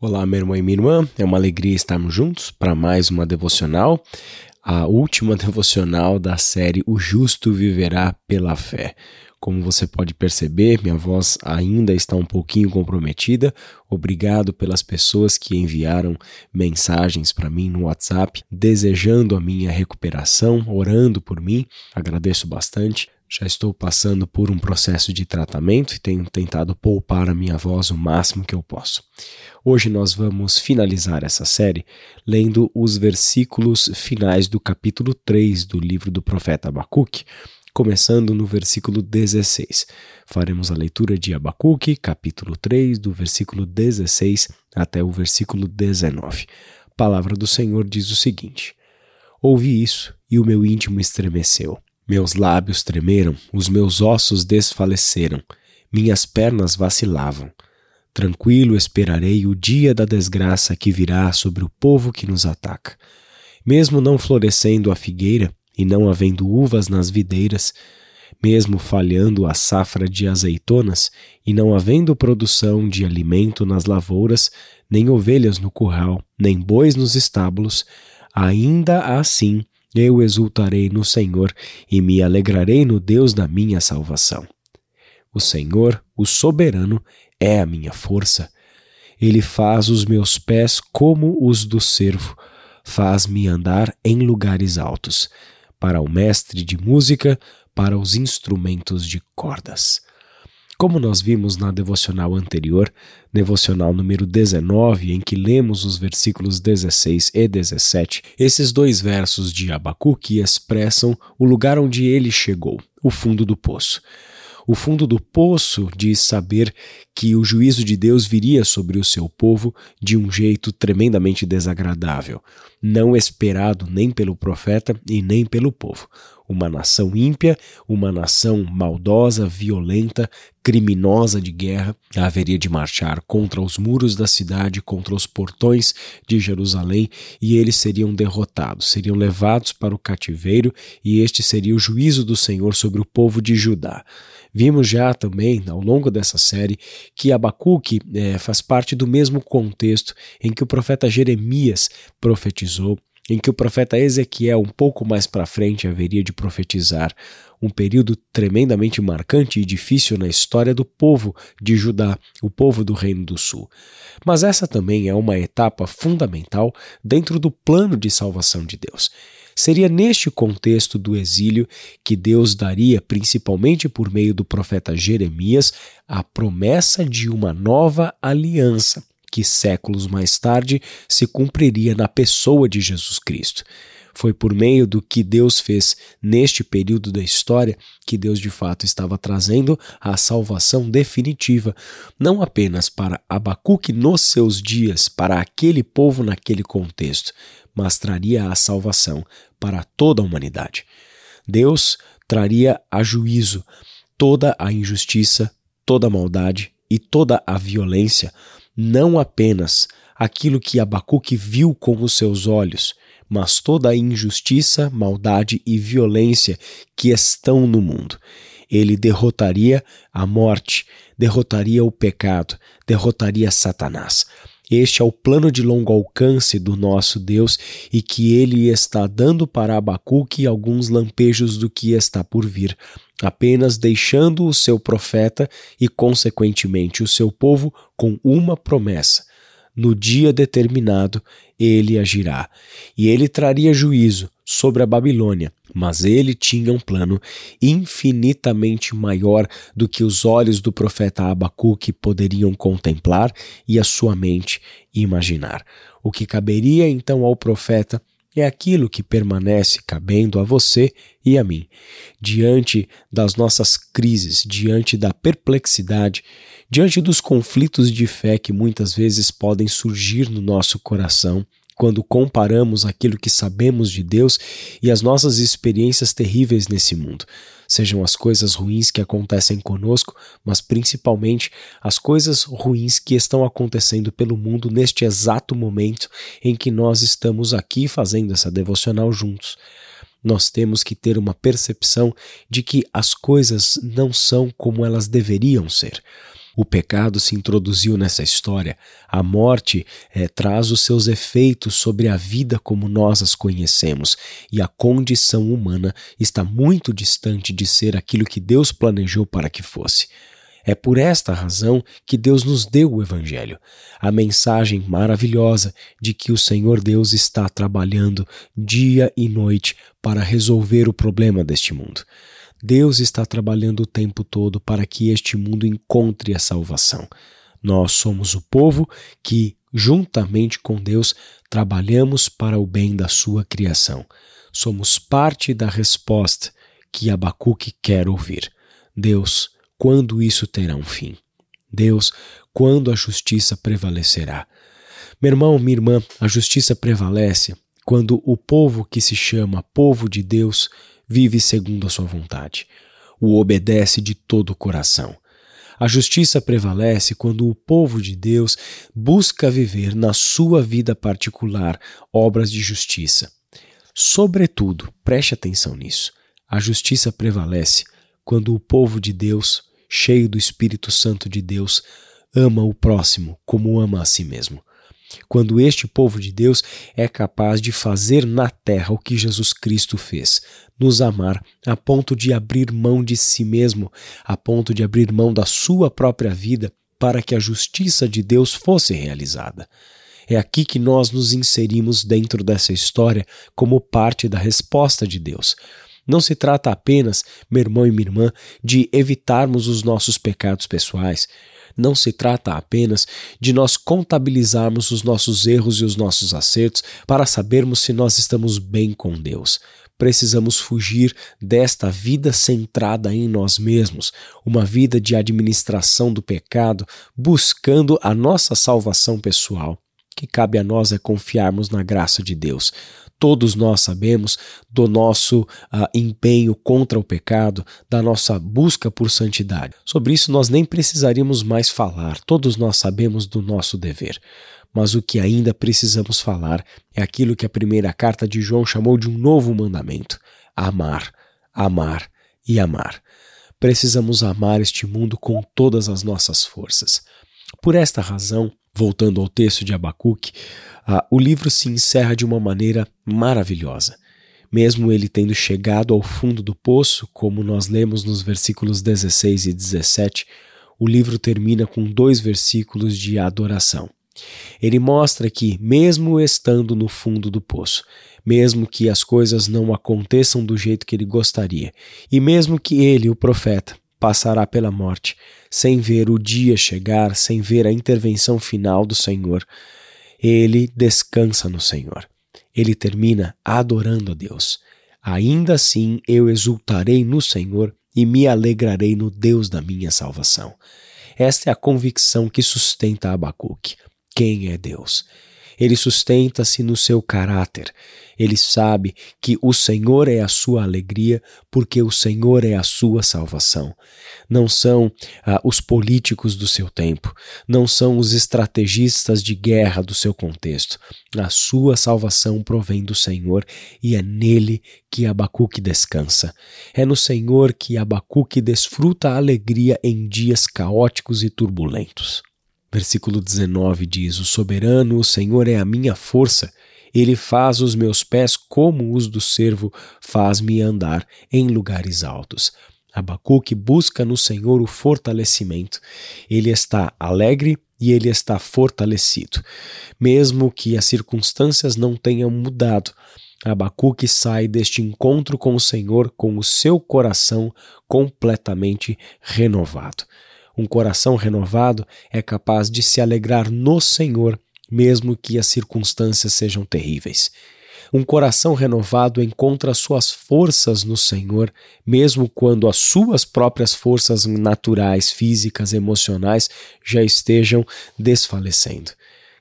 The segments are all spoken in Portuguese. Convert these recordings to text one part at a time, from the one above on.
Olá, meu irmão e minha irmã. É uma alegria estarmos juntos para mais uma devocional, a última devocional da série O Justo Viverá pela Fé. Como você pode perceber, minha voz ainda está um pouquinho comprometida. Obrigado pelas pessoas que enviaram mensagens para mim no WhatsApp, desejando a minha recuperação, orando por mim. Agradeço bastante. Já estou passando por um processo de tratamento e tenho tentado poupar a minha voz o máximo que eu posso. Hoje nós vamos finalizar essa série lendo os versículos finais do capítulo 3 do livro do profeta Abacuque, começando no versículo 16. Faremos a leitura de Abacuque, capítulo 3, do versículo 16 até o versículo 19. A palavra do Senhor diz o seguinte: Ouvi isso e o meu íntimo estremeceu meus lábios tremeram, os meus ossos desfaleceram, minhas pernas vacilavam. Tranquilo esperarei o dia da desgraça que virá sobre o povo que nos ataca. Mesmo não florescendo a figueira e não havendo uvas nas videiras, mesmo falhando a safra de azeitonas e não havendo produção de alimento nas lavouras, nem ovelhas no curral, nem bois nos estábulos, ainda assim eu exultarei no Senhor e me alegrarei no Deus da minha salvação. O Senhor, o soberano, é a minha força. Ele faz os meus pés como os do servo, faz-me andar em lugares altos, para o mestre de música, para os instrumentos de cordas. Como nós vimos na devocional anterior, devocional número 19, em que lemos os versículos 16 e 17, esses dois versos de Abacuque expressam o lugar onde ele chegou, o fundo do poço. O fundo do poço diz saber que o juízo de Deus viria sobre o seu povo de um jeito tremendamente desagradável, não esperado nem pelo profeta e nem pelo povo uma nação ímpia, uma nação maldosa, violenta, criminosa de guerra, haveria de marchar contra os muros da cidade, contra os portões de Jerusalém, e eles seriam derrotados, seriam levados para o cativeiro, e este seria o juízo do Senhor sobre o povo de Judá. Vimos já também, ao longo dessa série, que Abacuque é, faz parte do mesmo contexto em que o profeta Jeremias profetizou em que o profeta Ezequiel, um pouco mais para frente, haveria de profetizar um período tremendamente marcante e difícil na história do povo de Judá, o povo do Reino do Sul. Mas essa também é uma etapa fundamental dentro do plano de salvação de Deus. Seria neste contexto do exílio que Deus daria, principalmente por meio do profeta Jeremias, a promessa de uma nova aliança que séculos mais tarde se cumpriria na pessoa de Jesus Cristo. Foi por meio do que Deus fez neste período da história que Deus de fato estava trazendo a salvação definitiva, não apenas para Abacuque nos seus dias, para aquele povo naquele contexto, mas traria a salvação para toda a humanidade. Deus traria a juízo toda a injustiça, toda a maldade e toda a violência não apenas aquilo que Abacuque viu com os seus olhos, mas toda a injustiça, maldade e violência que estão no mundo. Ele derrotaria a morte, derrotaria o pecado, derrotaria Satanás. Este é o plano de longo alcance do nosso Deus e que ele está dando para Abacuque alguns lampejos do que está por vir apenas deixando o seu profeta e, consequentemente, o seu povo com uma promessa. No dia determinado, ele agirá, e ele traria juízo sobre a Babilônia, mas ele tinha um plano infinitamente maior do que os olhos do profeta Abacuque poderiam contemplar e a sua mente imaginar. O que caberia então ao profeta é aquilo que permanece cabendo a você e a mim. Diante das nossas crises, diante da perplexidade, diante dos conflitos de fé que muitas vezes podem surgir no nosso coração, quando comparamos aquilo que sabemos de Deus e as nossas experiências terríveis nesse mundo sejam as coisas ruins que acontecem conosco, mas principalmente as coisas ruins que estão acontecendo pelo mundo neste exato momento em que nós estamos aqui fazendo essa devocional juntos. Nós temos que ter uma percepção de que as coisas não são como elas deveriam ser. O pecado se introduziu nessa história. A morte é, traz os seus efeitos sobre a vida como nós as conhecemos, e a condição humana está muito distante de ser aquilo que Deus planejou para que fosse. É por esta razão que Deus nos deu o Evangelho, a mensagem maravilhosa de que o Senhor Deus está trabalhando dia e noite para resolver o problema deste mundo. Deus está trabalhando o tempo todo para que este mundo encontre a salvação. Nós somos o povo que, juntamente com Deus, trabalhamos para o bem da sua criação. Somos parte da resposta que Abacuque quer ouvir. Deus, quando isso terá um fim? Deus, quando a justiça prevalecerá? Meu irmão, minha irmã, a justiça prevalece quando o povo que se chama povo de Deus vive segundo a sua vontade, o obedece de todo o coração. A justiça prevalece quando o povo de Deus busca viver na sua vida particular obras de justiça. Sobretudo, preste atenção nisso, a justiça prevalece quando o povo de Deus, cheio do Espírito Santo de Deus, ama o próximo como ama a si mesmo quando este povo de Deus é capaz de fazer na terra o que Jesus Cristo fez, nos amar a ponto de abrir mão de si mesmo, a ponto de abrir mão da sua própria vida para que a justiça de Deus fosse realizada. É aqui que nós nos inserimos dentro dessa história como parte da resposta de Deus. Não se trata apenas, meu irmão e minha irmã, de evitarmos os nossos pecados pessoais, não se trata apenas de nós contabilizarmos os nossos erros e os nossos acertos para sabermos se nós estamos bem com Deus. Precisamos fugir desta vida centrada em nós mesmos, uma vida de administração do pecado, buscando a nossa salvação pessoal. Que cabe a nós é confiarmos na graça de Deus. Todos nós sabemos do nosso uh, empenho contra o pecado, da nossa busca por santidade. Sobre isso nós nem precisaríamos mais falar, todos nós sabemos do nosso dever. Mas o que ainda precisamos falar é aquilo que a primeira carta de João chamou de um novo mandamento: amar, amar e amar. Precisamos amar este mundo com todas as nossas forças. Por esta razão, voltando ao texto de Abacuque, ah, o livro se encerra de uma maneira maravilhosa. Mesmo ele tendo chegado ao fundo do poço, como nós lemos nos versículos 16 e 17, o livro termina com dois versículos de adoração. Ele mostra que, mesmo estando no fundo do poço, mesmo que as coisas não aconteçam do jeito que ele gostaria, e mesmo que ele, o profeta, passará pela morte, sem ver o dia chegar, sem ver a intervenção final do Senhor, ele descansa no Senhor. Ele termina adorando a Deus. Ainda assim eu exultarei no Senhor e me alegrarei no Deus da minha salvação. Esta é a convicção que sustenta Abacuque. Quem é Deus? Ele sustenta-se no seu caráter. Ele sabe que o Senhor é a sua alegria, porque o Senhor é a sua salvação. Não são ah, os políticos do seu tempo, não são os estrategistas de guerra do seu contexto. A sua salvação provém do Senhor e é nele que Abacuque descansa. É no Senhor que Abacuque desfruta a alegria em dias caóticos e turbulentos. Versículo 19 diz: O soberano, o Senhor é a minha força. Ele faz os meus pés como os do servo, faz-me andar em lugares altos. Abacuque busca no Senhor o fortalecimento. Ele está alegre e ele está fortalecido. Mesmo que as circunstâncias não tenham mudado, Abacuque sai deste encontro com o Senhor com o seu coração completamente renovado. Um coração renovado é capaz de se alegrar no Senhor, mesmo que as circunstâncias sejam terríveis. Um coração renovado encontra suas forças no Senhor, mesmo quando as suas próprias forças naturais, físicas, emocionais já estejam desfalecendo.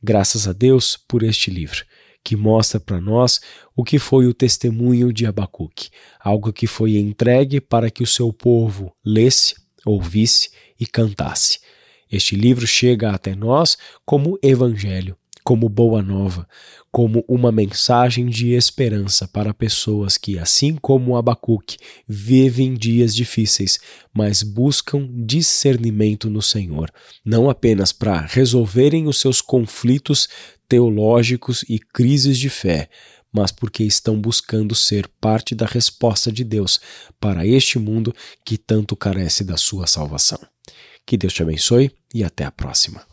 Graças a Deus por este livro, que mostra para nós o que foi o testemunho de Abacuque, algo que foi entregue para que o seu povo lesse, ouvisse e cantasse. Este livro chega até nós como evangelho, como boa nova, como uma mensagem de esperança para pessoas que, assim como Abacuque, vivem dias difíceis, mas buscam discernimento no Senhor, não apenas para resolverem os seus conflitos teológicos e crises de fé, mas porque estão buscando ser parte da resposta de Deus para este mundo que tanto carece da sua salvação. Que Deus te abençoe e até a próxima.